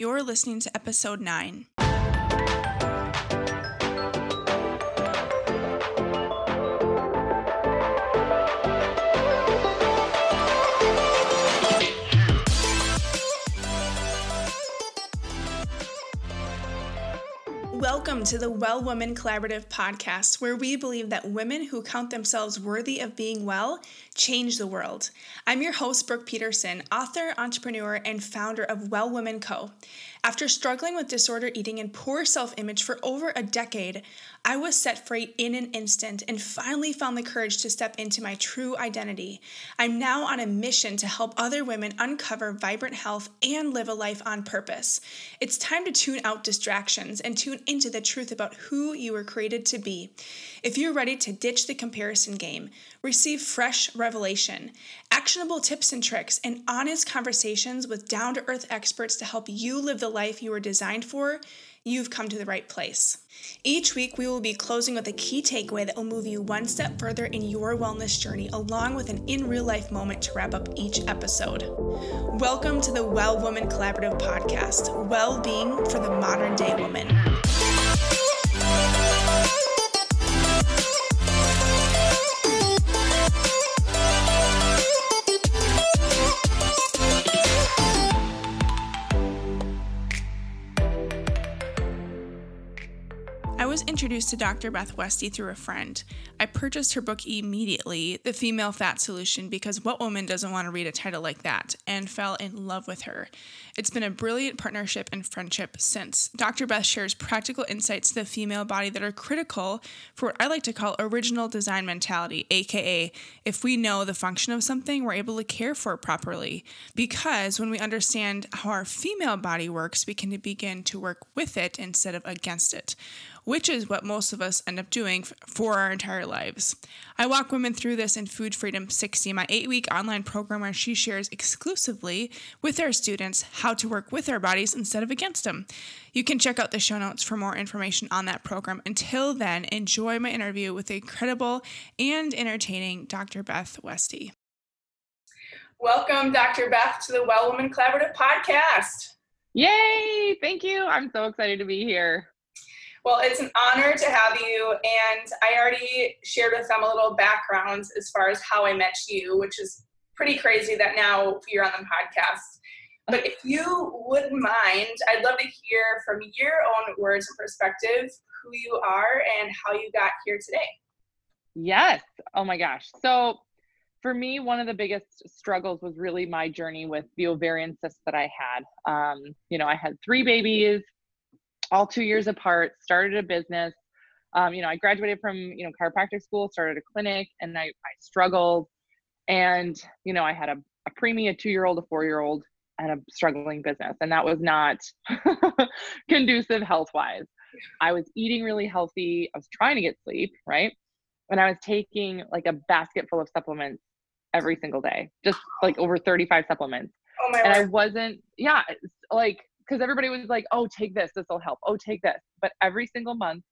You're listening to episode 9. Welcome to the Well Woman Collaborative podcast, where we believe that women who count themselves worthy of being well change the world. I'm your host, Brooke Peterson, author, entrepreneur, and founder of Well Women Co. After struggling with disordered eating and poor self image for over a decade, I was set free in an instant and finally found the courage to step into my true identity. I'm now on a mission to help other women uncover vibrant health and live a life on purpose. It's time to tune out distractions and tune into the truth about who you were created to be. If you're ready to ditch the comparison game, receive fresh revelation, actionable tips and tricks, and honest conversations with down to earth experts to help you live the life you were designed for, you've come to the right place. Each week, we will be closing with a key takeaway that will move you one step further in your wellness journey, along with an in real life moment to wrap up each episode. Welcome to the Well Woman Collaborative Podcast Well Being for the Modern Day Woman. Introduced to Dr. Beth Westie through a friend. I purchased her book immediately, The Female Fat Solution, because what woman doesn't want to read a title like that, and fell in love with her. It's been a brilliant partnership and friendship since. Dr. Beth shares practical insights to the female body that are critical for what I like to call original design mentality, aka, if we know the function of something, we're able to care for it properly. Because when we understand how our female body works, we can begin to work with it instead of against it which is what most of us end up doing for our entire lives. I walk women through this in Food Freedom 60, my eight week online program where she shares exclusively with our students how to work with our bodies instead of against them. You can check out the show notes for more information on that program. Until then, enjoy my interview with the incredible and entertaining Dr. Beth Westie. Welcome, Dr. Beth, to the Well Woman Collaborative podcast. Yay! Thank you. I'm so excited to be here. Well, it's an honor to have you. And I already shared with them a little background as far as how I met you, which is pretty crazy that now you're on the podcast. But if you wouldn't mind, I'd love to hear from your own words and perspective who you are and how you got here today. Yes. Oh my gosh. So, for me, one of the biggest struggles was really my journey with the ovarian cysts that I had. Um, you know, I had three babies, all two years apart, started a business. Um, you know, I graduated from, you know, chiropractic school, started a clinic, and I, I struggled. And, you know, I had a, a preemie, a two year old, a four year old, and a struggling business. And that was not conducive health wise. I was eating really healthy. I was trying to get sleep, right? And I was taking like a basket full of supplements every single day, just like over 35 supplements. Oh and I wasn't, yeah, like because everybody was like, oh, take this, this will help. Oh, take this. But every single month,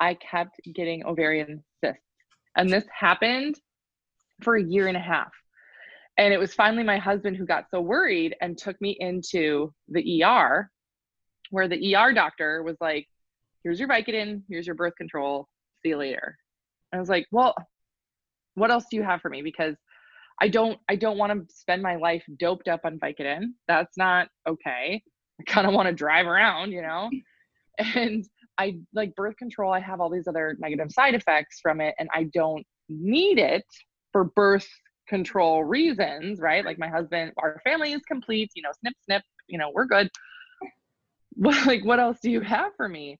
I kept getting ovarian cysts. And this happened for a year and a half. And it was finally my husband who got so worried and took me into the ER, where the ER doctor was like, here's your Vicodin, here's your birth control, see you later. I was like, well, what else do you have for me? Because I don't I don't want to spend my life doped up on Vicodin. That's not okay. Kind of want to drive around, you know? And I like birth control, I have all these other negative side effects from it, and I don't need it for birth control reasons, right? Like my husband, our family is complete, you know, snip, snip, you know, we're good. What, like, what else do you have for me?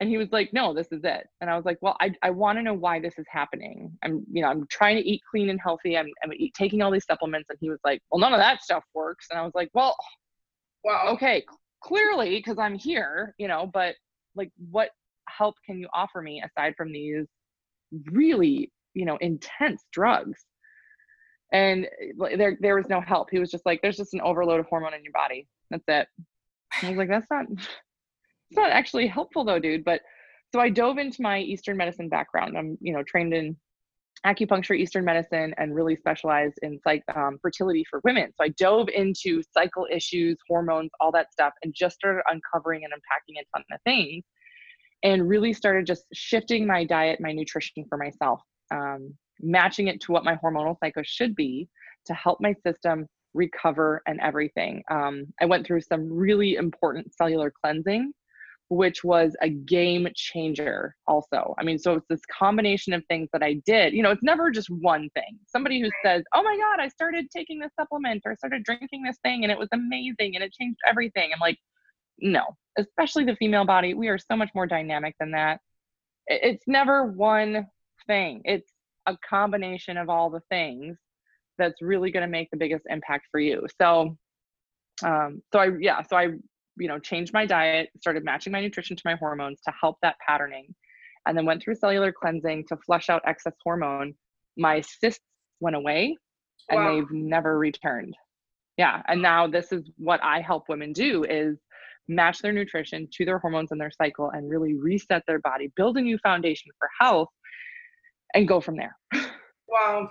And he was like, no, this is it. And I was like, well, I, I want to know why this is happening. I'm, you know, I'm trying to eat clean and healthy. I'm, I'm eat, taking all these supplements. And he was like, well, none of that stuff works. And I was like, well, well, Okay, clearly, because I'm here, you know, but like, what help can you offer me aside from these really, you know, intense drugs? And eh, there, there was no help. He was just like, there's just an overload of hormone in your body. That's it. I was like, that's not, it's not actually helpful though, dude. But so I dove into my Eastern medicine background. I'm, you know, trained in acupuncture, Eastern medicine, and really specialized in like um, fertility for women. So I dove into cycle issues, hormones, all that stuff, and just started uncovering and unpacking a ton of things, and really started just shifting my diet, my nutrition for myself, um, matching it to what my hormonal cycle should be to help my system recover and everything. Um, I went through some really important cellular cleansing which was a game changer also. I mean so it's this combination of things that i did. You know it's never just one thing. Somebody who says oh my god i started taking this supplement or started drinking this thing and it was amazing and it changed everything. I'm like no. Especially the female body we are so much more dynamic than that. It's never one thing. It's a combination of all the things that's really going to make the biggest impact for you. So um so i yeah so i you know, changed my diet, started matching my nutrition to my hormones to help that patterning, and then went through cellular cleansing to flush out excess hormone. My cysts went away and wow. they've never returned. Yeah. And now this is what I help women do is match their nutrition to their hormones and their cycle and really reset their body, build a new foundation for health and go from there. Wow.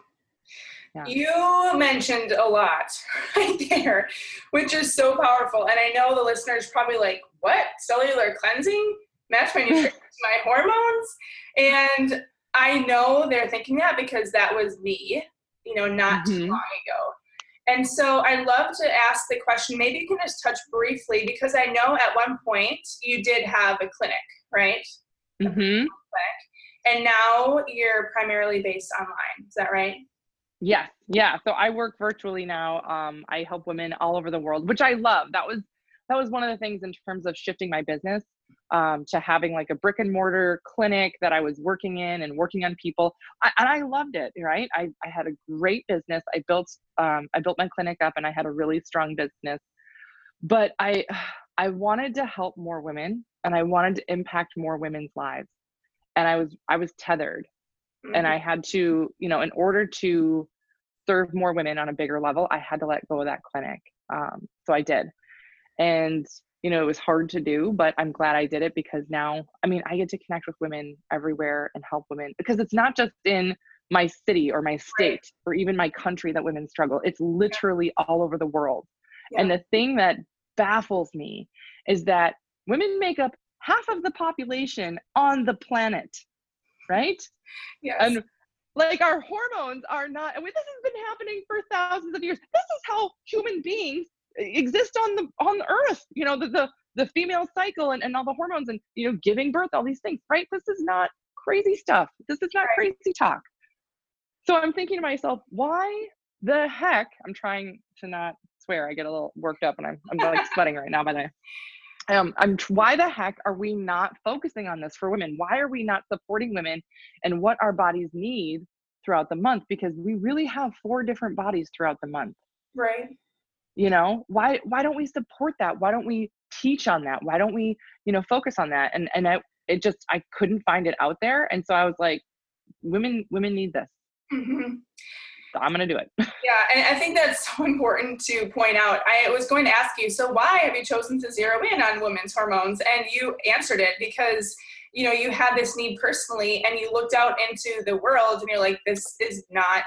Yeah. You mentioned a lot right there, which is so powerful. And I know the listeners probably like, what? Cellular cleansing? Match my nutrition my hormones? And I know they're thinking that because that was me, you know, not mm-hmm. too long ago. And so I'd love to ask the question, maybe you can just touch briefly, because I know at one point you did have a clinic, right? Mm-hmm. And now you're primarily based online. Is that right? Yes. Yeah. So I work virtually now. Um, I help women all over the world, which I love. That was that was one of the things in terms of shifting my business um, to having like a brick and mortar clinic that I was working in and working on people. I, and I loved it. Right. I, I had a great business. I built um, I built my clinic up and I had a really strong business. But I I wanted to help more women and I wanted to impact more women's lives. And I was I was tethered mm-hmm. and I had to, you know, in order to serve more women on a bigger level, I had to let go of that clinic. Um, so I did. And, you know, it was hard to do, but I'm glad I did it because now, I mean, I get to connect with women everywhere and help women because it's not just in my city or my state or even my country that women struggle. It's literally all over the world. Yeah. And the thing that baffles me is that women make up half of the population on the planet right? Yes. And like our hormones are not, and this has been happening for thousands of years. This is how human beings exist on the on the earth. You know, the the, the female cycle and, and all the hormones and you know giving birth, all these things, right? This is not crazy stuff. This is not right. crazy talk. So I'm thinking to myself, why the heck? I'm trying to not swear. I get a little worked up and I'm I'm like sweating right now by the way um, I'm why the heck are we not focusing on this for women? Why are we not supporting women and what our bodies need throughout the month? Because we really have four different bodies throughout the month. Right. You know, why why don't we support that? Why don't we teach on that? Why don't we, you know, focus on that? And and I it just I couldn't find it out there. And so I was like, women women need this. Mm-hmm. I'm going to do it. yeah, and I think that's so important to point out. I was going to ask you, so why have you chosen to zero in on women's hormones? And you answered it because you know you had this need personally, and you looked out into the world, and you're like, this is not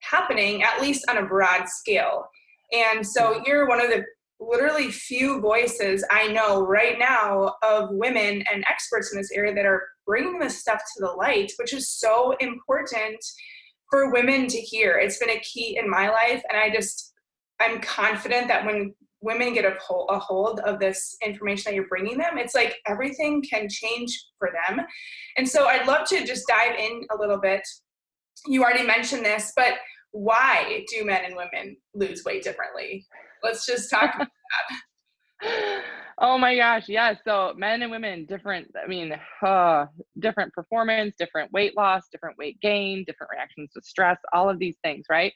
happening, at least on a broad scale. And so mm-hmm. you're one of the literally few voices I know right now of women and experts in this area that are bringing this stuff to the light, which is so important for women to hear. It's been a key in my life, and I just I'm confident that when women get a hold, a hold of this information that you're bringing them, it's like everything can change for them. And so I'd love to just dive in a little bit. You already mentioned this, but why do men and women lose weight differently? Let's just talk about that. oh my gosh yeah so men and women different i mean uh, different performance different weight loss different weight gain different reactions to stress all of these things right?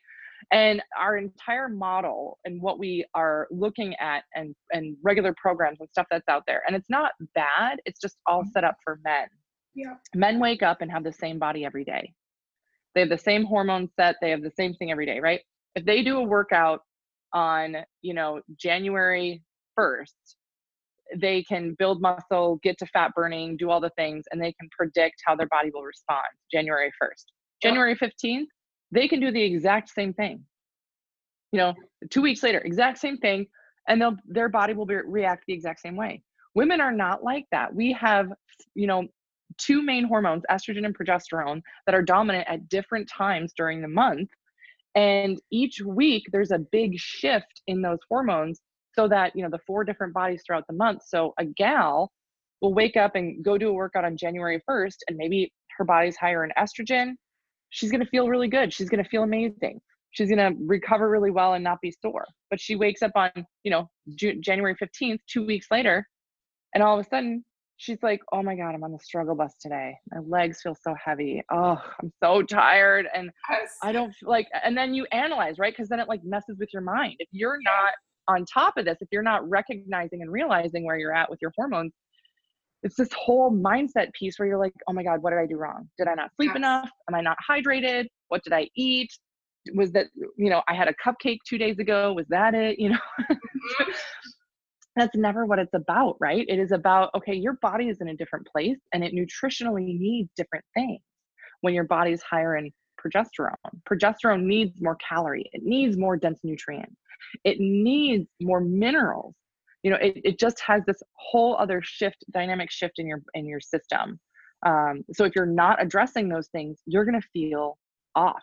And our entire model and what we are looking at and and regular programs and stuff that's out there and it's not bad it's just all set up for men. Yeah. Men wake up and have the same body every day. They have the same hormone set they have the same thing every day right? If they do a workout on you know january 1st they can build muscle, get to fat burning, do all the things, and they can predict how their body will respond January 1st. January 15th, they can do the exact same thing. You know, two weeks later, exact same thing, and they'll their body will be, react the exact same way. Women are not like that. We have, you know, two main hormones, estrogen and progesterone, that are dominant at different times during the month. And each week there's a big shift in those hormones so that, you know, the four different bodies throughout the month. So a gal will wake up and go do a workout on January 1st and maybe her body's higher in estrogen. She's going to feel really good. She's going to feel amazing. She's going to recover really well and not be sore. But she wakes up on, you know, January 15th, 2 weeks later, and all of a sudden she's like, "Oh my god, I'm on the struggle bus today. My legs feel so heavy. Oh, I'm so tired and yes. I don't like and then you analyze, right? Cuz then it like messes with your mind. If you're not on top of this, if you're not recognizing and realizing where you're at with your hormones, it's this whole mindset piece where you're like, oh my God, what did I do wrong? Did I not sleep yes. enough? Am I not hydrated? What did I eat? Was that, you know, I had a cupcake two days ago. Was that it? You know, mm-hmm. that's never what it's about, right? It is about, okay, your body is in a different place and it nutritionally needs different things when your body is higher in progesterone. Progesterone needs more calorie, it needs more dense nutrients, it needs more minerals. You know it, it just has this whole other shift dynamic shift in your in your system. Um, so if you're not addressing those things you're going to feel off.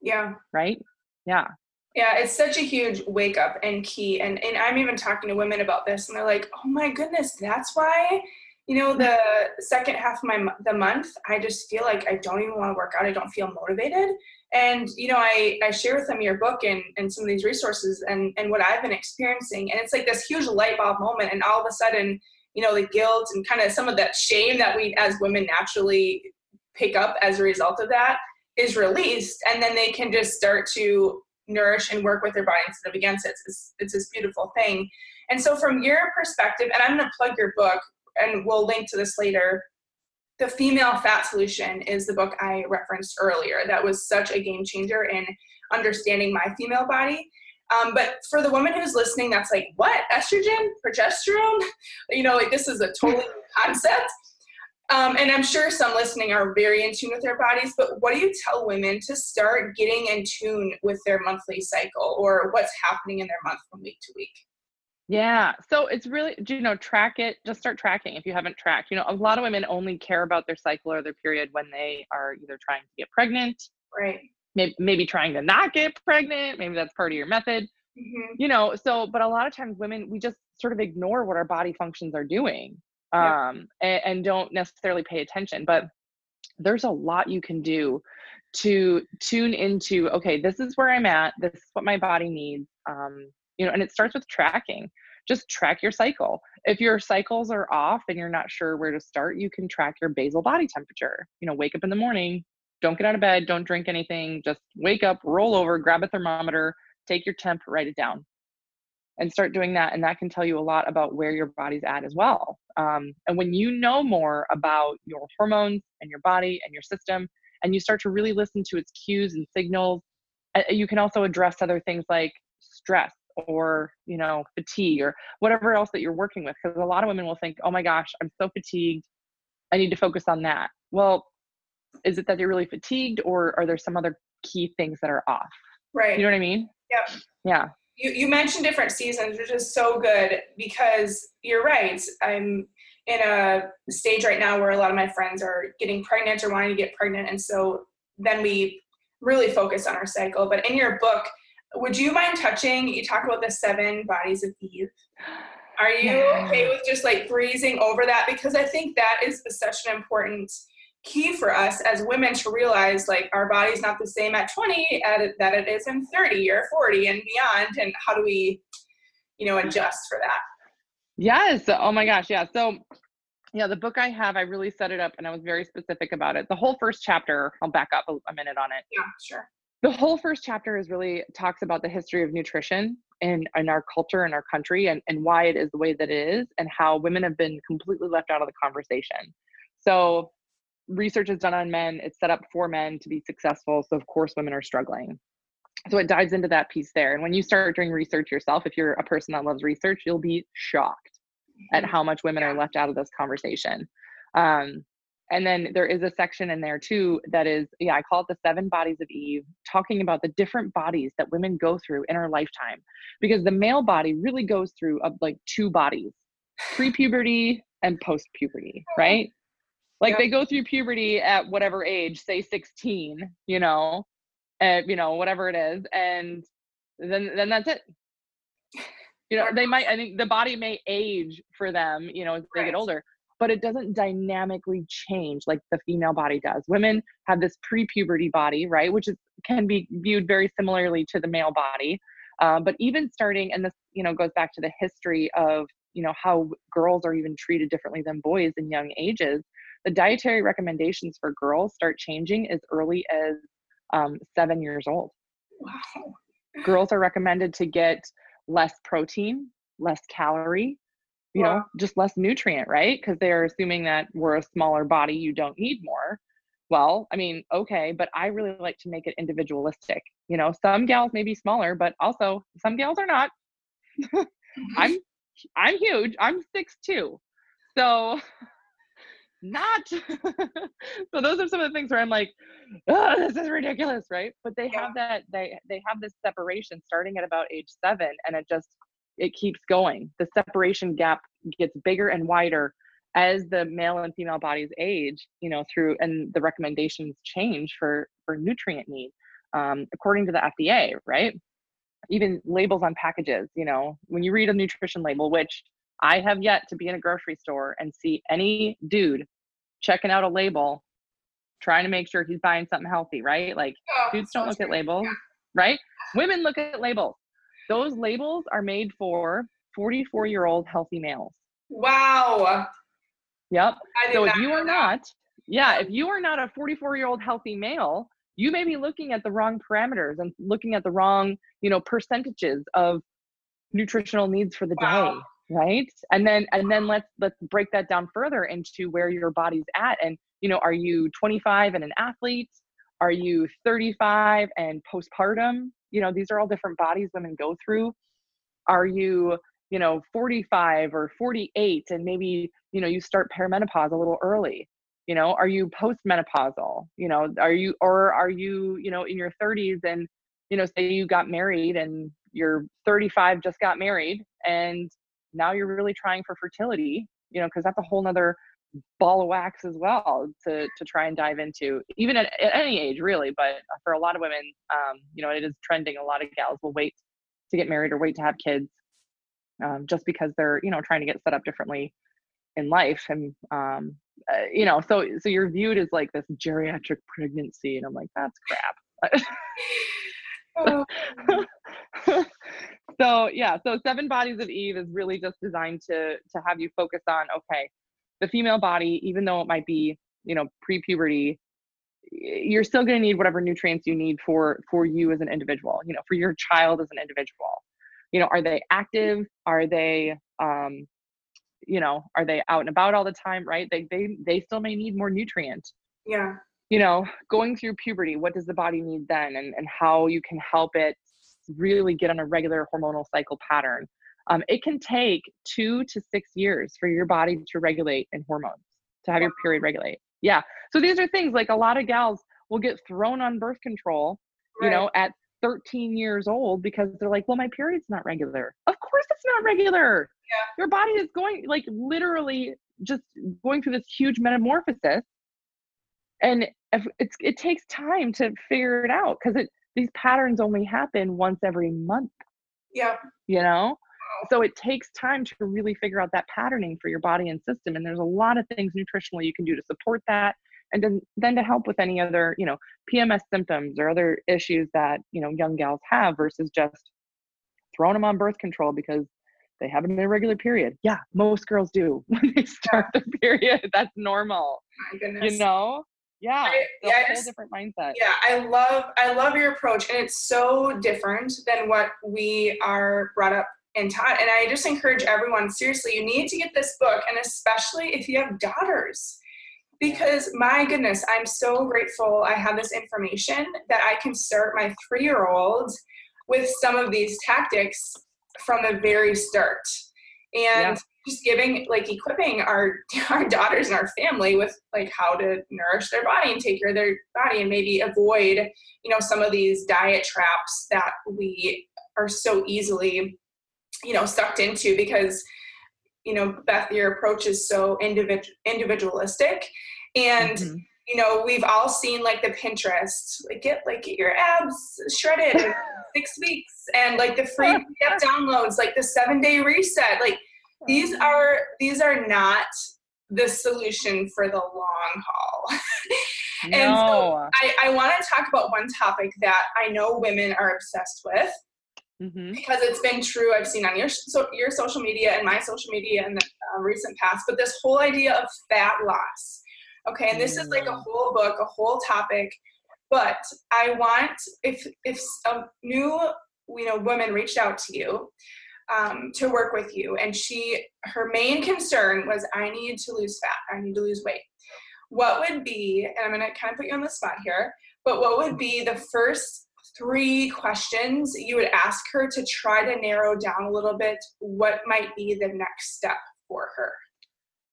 Yeah. Right? Yeah. Yeah it's such a huge wake up and key. And and i'm even talking to women about this and they're like oh my goodness that's why you know the second half of my the month i just feel like i don't even want to work out i don't feel motivated. And you know i i share with them your book and and some of these resources and and what i've been experiencing and it's like this huge light bulb moment and all of a sudden you know the guilt and kind of some of that shame that we as women naturally pick up as a result of that is released and then they can just start to nourish and work with their body instead of against it. It's, it's this beautiful thing. And so from your perspective and i'm going to plug your book and we'll link to this later. The female fat solution is the book i referenced earlier. That was such a game changer in understanding my female body. Um, but for the woman who's listening that's like what? Estrogen? Progesterone? You know like this is a totally concept. Um, and i'm sure some listening are very in tune with their bodies but what do you tell women to start getting in tune with their monthly cycle or what's happening in their month from week to week yeah. So it's really, you know, track it, just start tracking if you haven't tracked. You know, a lot of women only care about their cycle or their period when they are either trying to get pregnant, right? Maybe, maybe trying to not get pregnant. Maybe that's part of your method. Mm-hmm. You know, so, but a lot of times women, we just sort of ignore what our body functions are doing um, and, and don't necessarily pay attention. But there's a lot you can do to tune into okay this is where i'm at this is what my body needs um, you know and it starts with tracking. Just track your cycle. If your cycles are off and you're not sure where to start you can track your basal body temperature. You know wake up in the morning don't get out of bed don't drink anything just wake up roll over grab a thermometer take your temp write it down and start doing that and that can tell you a lot about where your body's at as well. Um, and when you know more about your hormones and your body and your system and you start to really listen to its cues and signals you can also address other things like stress or you know fatigue or whatever else that you're working with because a lot of women will think oh my gosh i'm so fatigued i need to focus on that. Well is it that you're really fatigued or are there some other key things that are off? Right. you know what i mean? Yeah yeah. You, you mentioned different seasons which is so good because you're right i'm in a stage right now where a lot of my friends are getting pregnant or wanting to get pregnant and so then we really focus on our cycle but in your book would you mind touching? You talk about the seven bodies of Eve. Are you yeah. okay with just like breezing over that? Because I think that is such an important key for us as women to realize like our body's not the same at 20 at, that it is in 30 or 40 and beyond. And how do we, you know, adjust for that? Yes. Oh my gosh. Yeah. So yeah, the book I have, I really set it up and I was very specific about it. The whole first chapter, I'll back up a, a minute on it. Yeah, sure the whole first chapter is really talks about the history of nutrition in, in our culture and our country and, and why it is the way that it is and how women have been completely left out of the conversation. So research is done on men. It's set up for men to be successful so of course women are struggling. So it dives into that piece there and when you start doing research yourself if you're a person that loves research you'll be shocked at mm-hmm. how much women are left out of this conversation. Um, and then there is a section in there too that is yeah i call it the seven bodies of eve talking about the different bodies that women go through in our lifetime. Because the male body really goes through uh, like two bodies pre-puberty and post-puberty right? Like they go through puberty at whatever age say 16 you know uh, you know whatever it is and then then that's it. You know they might i think the body may age for them you know as they right. get older but it doesn't dynamically change like the female body does. Women have this pre-puberty body right which is can be viewed very similarly to the male body uh, but even starting and this you know goes back to the history of you know how girls are even treated differently than boys in young ages the dietary recommendations for girls start changing as early as um, seven years old. Wow. Girls are recommended to get less protein less calorie you know just less nutrient right? Because they're assuming that we're a smaller body you don't need more. Well i mean okay but i really like to make it individualistic you know? Some gals may be smaller but also some gals are not. Mm-hmm. I'm i'm huge. I'm six two. So not so those are some of the things where i'm like oh this is ridiculous right? But they yeah. have that they they have this separation starting at about age seven and it just it keeps going the separation gap gets bigger and wider as the male and female bodies age you know through and the recommendations change for for nutrient need um, according to the fda right even labels on packages you know when you read a nutrition label which I have yet to be in a grocery store and see any dude checking out a label, trying to make sure he's buying something healthy, right? Like oh, dudes don't look at labels, yeah. right? Women look at labels. Those labels are made for 44 year old healthy males. Wow. Yep. So if you are not, yeah, if you are not a 44 year old healthy male, you may be looking at the wrong parameters and looking at the wrong, you know, percentages of nutritional needs for the wow. day right and then and then let's let's break that down further into where your body's at and you know are you 25 and an athlete are you 35 and postpartum you know these are all different bodies women go through. Are you you know 45 or 48 and maybe you know you start perimenopause a little early? You know are you postmenopausal? You know are you or are you you know in your 30s and you know say you got married and you're 35 just got married and now you're really trying for fertility you know because that's a whole nother ball of wax as well to to try and dive into even at, at any age really but for a lot of women um, you know it is trending a lot of gals will wait to get married or wait to have kids um, just because they're you know trying to get set up differently in life and um, uh, you know so so you're viewed as like this geriatric pregnancy and i'm like that's crap oh. so yeah so seven bodies of eve is really just designed to to have you focus on okay the female body even though it might be you know pre-puberty you're still going to need whatever nutrients you need for for you as an individual you know for your child as an individual. You know are they active? Are they um you know are they out and about all the time right? They they they still may need more nutrient. Yeah. You know going through puberty what does the body need then? And and how you can help it really get on a regular hormonal cycle pattern. Um, it can take two to six years for your body to regulate in hormones, to have your period regulate. Yeah. So these are things like a lot of gals will get thrown on birth control, right. you know, at 13 years old because they're like, well, my period's not regular. Of course it's not regular. Yeah. Your body is going like literally just going through this huge metamorphosis. And if it's it takes time to figure it out because it these patterns only happen once every month. Yeah. You know? So it takes time to really figure out that patterning for your body and system. And there's a lot of things nutritionally you can do to support that. And then, then to help with any other, you know, PMS symptoms or other issues that, you know, young gals have versus just throwing them on birth control because they have an irregular period. Yeah, most girls do when they start yeah. their period. That's normal. My goodness. You know? yeah I, yeah, a whole just, different mindset yeah i love i love your approach and it's so different than what we are brought up and taught and i just encourage everyone seriously you need to get this book and especially if you have daughters. Because my goodness i'm so grateful i have this information that i can start my three year old with some of these tactics from the very start. And yeah. just giving like equipping our our daughters and our family with like how to nourish their body and take care of their body and maybe avoid you know some of these diet traps that we are so easily you know sucked into because you know beth your approach is so individual individualistic and mm-hmm. you know we've all seen like the pinterest like get like get your abs shredded in six weeks and like the free PDF downloads like the seven day reset like these are these are not the solution for the long haul and no. so i, I want to talk about one topic that i know women are obsessed with mm-hmm. because it's been true. I've seen on your so, your social media and my social media in the uh, recent past. But this whole idea of fat loss, okay, and this mm-hmm. is like a mm. whole book, a whole topic. But I want if if a new you know woman reached out to you um, to work with you, and she her main concern was I need to lose fat, I need to lose weight. What would be, and I'm gonna kind of put you on the spot here, but what would be the first three questions you would ask her to try to narrow down a little bit what might be the next step for her?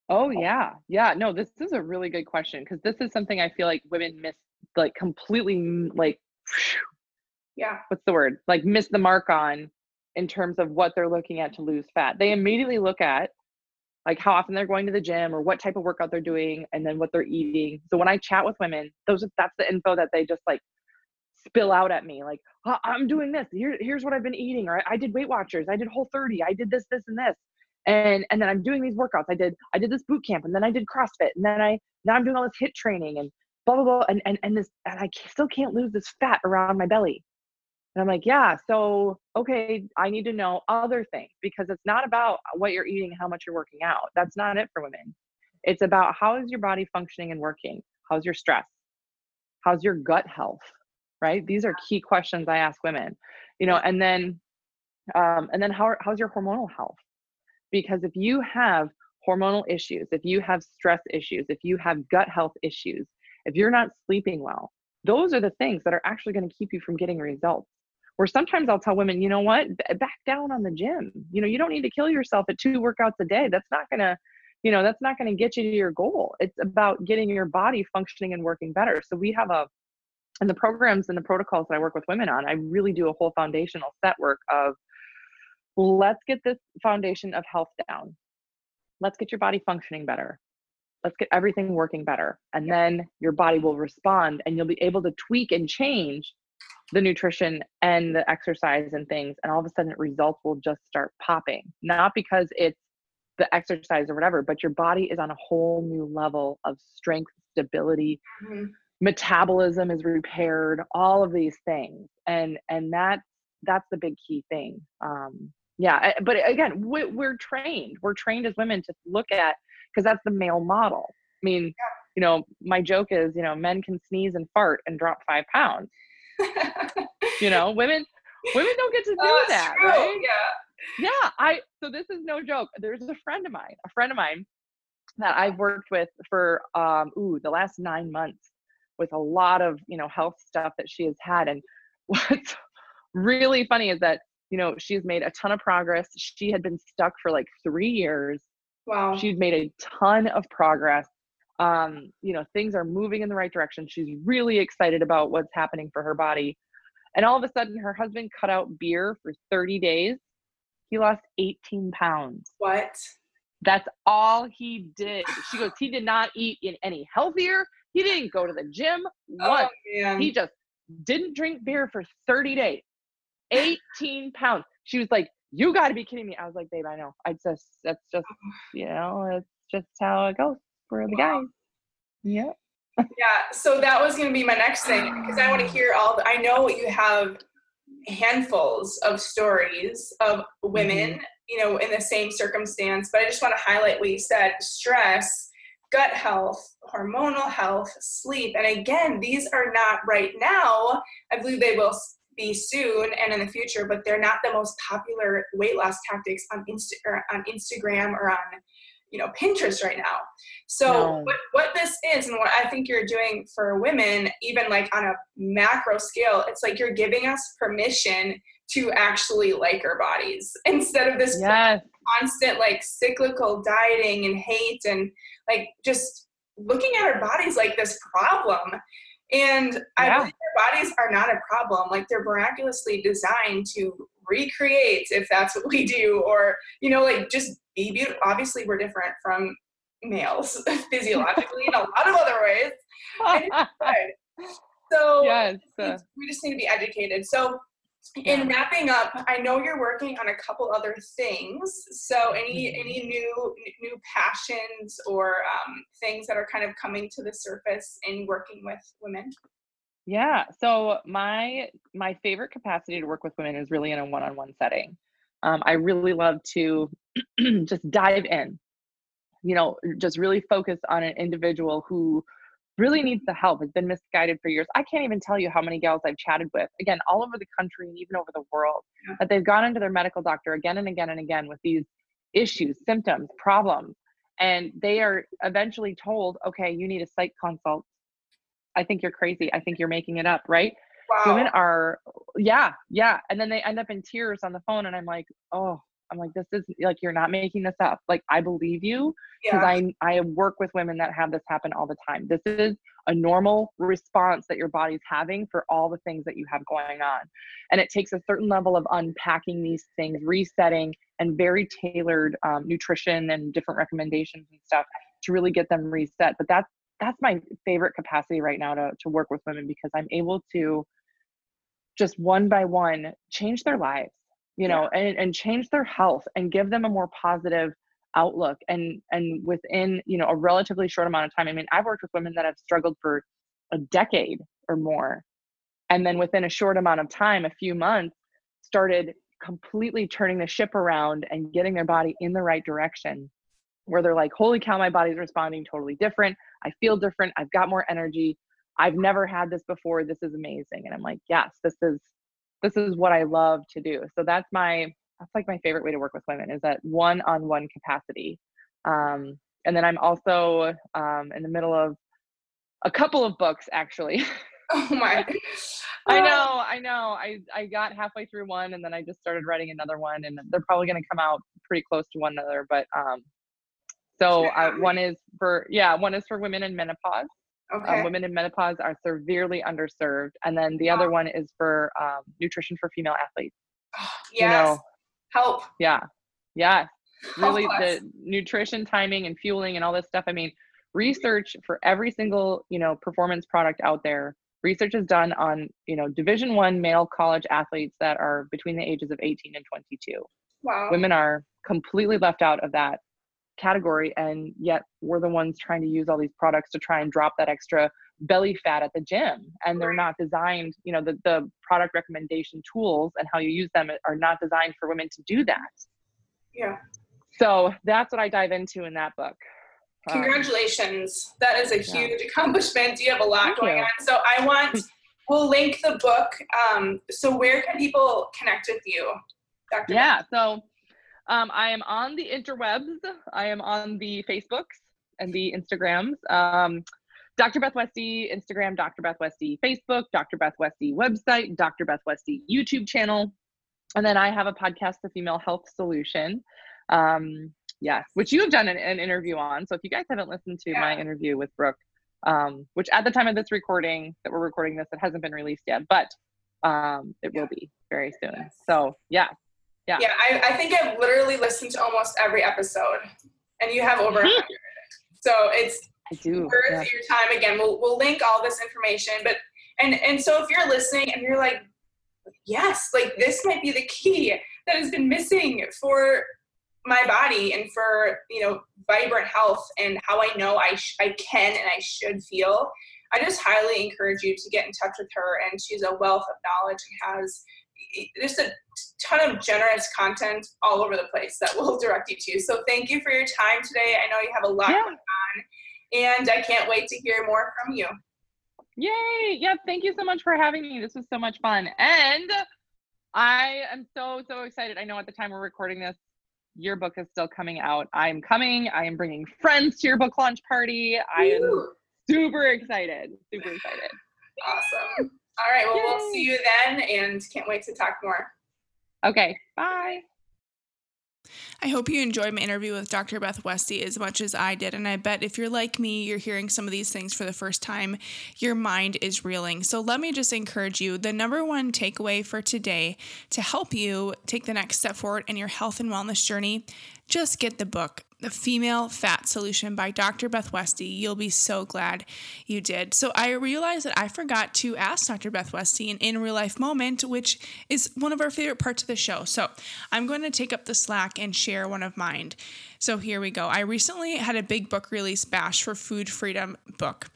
Oh, yeah. Yeah. No, this is a really good question because this is something I feel like women miss, like, completely, like, yeah. What's the word? Like, miss the mark on in terms of what they're looking at to lose fat. They immediately look at like how often they're going to the gym or what type of workout they're doing and then what they're eating. So when I chat with women, those are that's the info that they just like spill out at me like oh, i'm doing this. Here, here's what i've been eating or I, did weight watchers. I did whole 30 i did this this and this. And and then i'm doing these workouts. I did i did this boot camp and then i did crossfit and then i now i'm doing all this HIIT training and blah blah blah and and, and this and i still can't lose this fat around my belly. And i'm like yeah so okay i need to know other things because it's not about what you're eating how much you're working out. That's not it for women. It's about how is your body functioning and working? How's your stress? How's your gut health right? These are key questions i ask women you know and then um, and then how, how's your hormonal health? Because if you have hormonal issues if you have stress issues if you have gut health issues if you're not sleeping well those are the things that are actually going to keep you from getting results. Or sometimes i'll tell women you know what? Back down on the gym. You know you don't need to kill yourself at two workouts a day. That's not going to you know that's not going to get you to your goal. It's about getting your body functioning and working better. So we have a and the programs and the protocols that I work with women on, I really do a whole foundational set work of let's get this foundation of health down. Let's get your body functioning better. Let's get everything working better. And then your body will respond and you'll be able to tweak and change the nutrition and the exercise and things. And all of a sudden, results will just start popping. Not because it's the exercise or whatever, but your body is on a whole new level of strength, stability, mm-hmm metabolism is repaired all of these things and and that that's the big key thing um yeah but again we, we're trained we're trained as women to look at because that's the male model. I mean you know my joke is you know men can sneeze and fart and drop five pounds. You know women women don't get to do oh, that true. right? yeah. Yeah i so this is no joke there's a friend of mine a friend of mine that i've worked with for um ooh the last nine months with a lot of you know health stuff that she has had and what's really funny is that you know she's made a ton of progress. She had been stuck for like three years. Wow. She's made a ton of progress. Um you know things are moving in the right direction. She's really excited about what's happening for her body. And all of a sudden her husband cut out beer for 30 days. He lost 18 pounds. What that's all he did she goes he did not eat in any healthier he didn't go to the gym once. Oh, he just didn't drink beer for 30 days. 18 pounds. She was like, You gotta be kidding me. I was like, babe, I know. I just that's just you know, it's just how it goes for the guys. Yeah. yeah. So that was gonna be my next thing because I want to hear all the, I know you have handfuls of stories of women, mm-hmm. You know, in the same circumstance, but I just want to highlight what you said, stress gut health, hormonal health, sleep. And again, these are not right now. I believe they will be soon and in the future, but they're not the most popular weight loss tactics on Insta or on Instagram or on you know Pinterest right now. So no. what, what this is and what I think you're doing for women, even like on a macro scale, it's like you're giving us permission to actually like our bodies instead of this yes. constant like cyclical dieting and hate and like just looking at our bodies like this problem. And yeah. I believe our bodies are not a problem. Like they're miraculously designed to recreate if that's what we do, or, you know, like just be beautiful. Obviously, we're different from males physiologically in a lot of other ways. so yes. Uh. we just need to be educated. So in wrapping up, I know you're working on a couple other things. So any mm-hmm. any new new passions or um, things that are kind of coming to the surface in working with women? Yeah. So my my favorite capacity to work with women is really in a one-on-one setting. Um, I really love to just dive in. You know, just really focus on an individual who really needs the help, has been misguided for years. I can't even tell you how many gals I've chatted with, again, all over the country and even over the world, that they've gone into their medical doctor again and again and again with these issues, symptoms, problems. And they are eventually told, okay, you need a psych consult. I think you're crazy. I think you're making it up, right? Wow. Women are, yeah, yeah. And then they end up in tears on the phone. And I'm like, oh, I'm like, this is like, you're not making this up. Like, I believe you because yeah. I, I work with women that have this happen all the time. This is a normal response that your body's having for all the things that you have going on. And it takes a certain level of unpacking these things, resetting, and very tailored um, nutrition and different recommendations and stuff to really get them reset. But that's, that's my favorite capacity right now to, to work with women because I'm able to just one by one change their lives you know yeah. and, and change their health and give them a more positive outlook. And and within you know a relatively short amount of time i mean i've worked with women that have struggled for a decade or more and then within a short amount of time a few months started completely turning the ship around and getting their body in the right direction where they're like holy cow my body's responding totally different. I feel different. I've got more energy. I've never had this before. This is amazing. And i'm like yes this is this is what I love to do. So that's my that's like my favorite way to work with women is that one-on-one capacity. Um, and then I'm also um, in the middle of a couple of books actually. Oh my! I know, I know. I I got halfway through one, and then I just started writing another one, and they're probably going to come out pretty close to one another. But um, so uh, one is for yeah, one is for women in menopause, okay. Um, women in menopause are severely underserved. And then the other one is for um, nutrition for female athletes. yes. You know, Help. Yeah. Yeah. Really, the nutrition, timing, and fueling, and all this stuff. I mean, research for every single you know performance product out there. Research is done on you know Division One male college athletes that are between the ages of 18 and 22. Wow. Women are completely left out of that category and yet we're the ones trying to use all these products to try and drop that extra belly fat at the gym. And they're not designed you know the, the product recommendation tools and how you use them are not designed for women to do that. Yeah. So that's what i dive into in that book. Um, congratulations. Um, that is a huge yeah. accomplishment. You have a lot Thank going you. on. So i want we'll link the book. Um, so where can people connect with you Dr. yeah so um, I am on the interwebs. I am on the Facebooks and the Instagrams. Um, Dr. Beth Westie, Instagram, Dr. Beth Westie, Facebook, Dr. Beth Westie website, Dr. Beth Westie YouTube channel. And then I have a podcast, The Female Health Solution. Um, yes, which you have done an, an, interview on. So if you guys haven't listened to yeah. my interview with Brooke, um, which at the time of this recording that we're recording this, it hasn't been released yet, but um, it yeah. will be very soon. Yes. So yeah, yeah. Yeah. I, I think I've literally listened to almost every episode, and you have over a hundred. so it's I do. worth yeah. your time. Again, we'll we'll link all this information. But and and so if you're listening and you're like, yes, like this might be the key that has been missing for my body and for you know vibrant health and how I know I sh- I can and I should feel. I just highly encourage you to get in touch with her, and she's a wealth of knowledge and has just a ton of generous content all over the place that we'll direct you to. So thank you for your time today. I know you have a lot yeah. going on, and I can't wait to hear more from you. Yay! Yeah, thank you so much for having me. This was so much fun. And I am so, so excited. I know at the time we're recording this, your book is still coming out. I'm coming. I am bringing friends to your book launch party. I am super excited. Super excited. Awesome. All right. Well, Yay. we'll see you then and can't wait to talk more. Okay. Bye. I hope you enjoyed my interview with Dr. Beth Westie as much as I did. And I bet if you're like me, you're hearing some of these things for the first time, your mind is reeling. So let me just encourage you the number one takeaway for today to help you take the next step forward in your health and wellness journey just get the book, The Female Fat Solution by Dr. Beth Westie. You'll be so glad you did. So I realized that I forgot to ask Dr. Beth Westie an in real life moment, which is one of our favorite parts of the show. So I'm going to take up the slack and share one of mine. So here we go. I recently had a big book release bash for Food Freedom Book.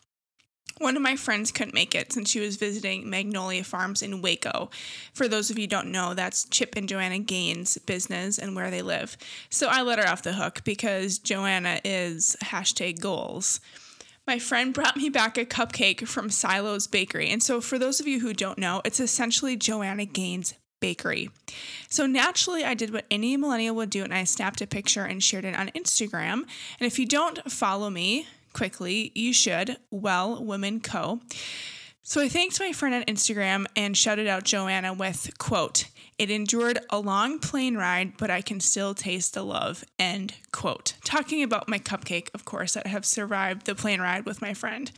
One of my friends couldn't make it since she was visiting Magnolia Farms in Waco. For those of you don't know, that's Chip and Joanna Gaines' business and where they live. So I let her off the hook because Joanna is hashtag goals. My friend brought me back a cupcake from Silo's Bakery. And so, for those of you who don't know, it's essentially Joanna Gaines' bakery. So naturally, I did what any millennial would do and I snapped a picture and shared it on Instagram. And if you don't follow me, quickly, you should, Well Women Co. So I thanked my friend on Instagram and shouted out Joanna with quote, it endured a long plane ride, but I can still taste the love. End quote. Talking about my cupcake, of course, that have survived the plane ride with my friend.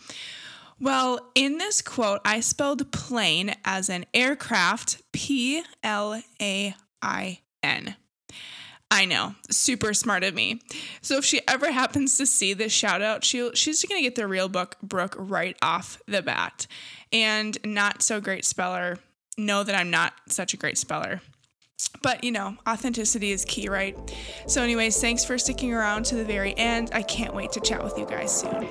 Well, in this quote, I spelled plane as an aircraft, P L A I N. I know, super smart of me. So if she ever happens to see this shout out, she she's gonna get the real book Brooke right off the bat. And not so great speller, know that I'm not such a great speller. But you know, authenticity is key, right? So, anyways, thanks for sticking around to the very end. I can't wait to chat with you guys soon.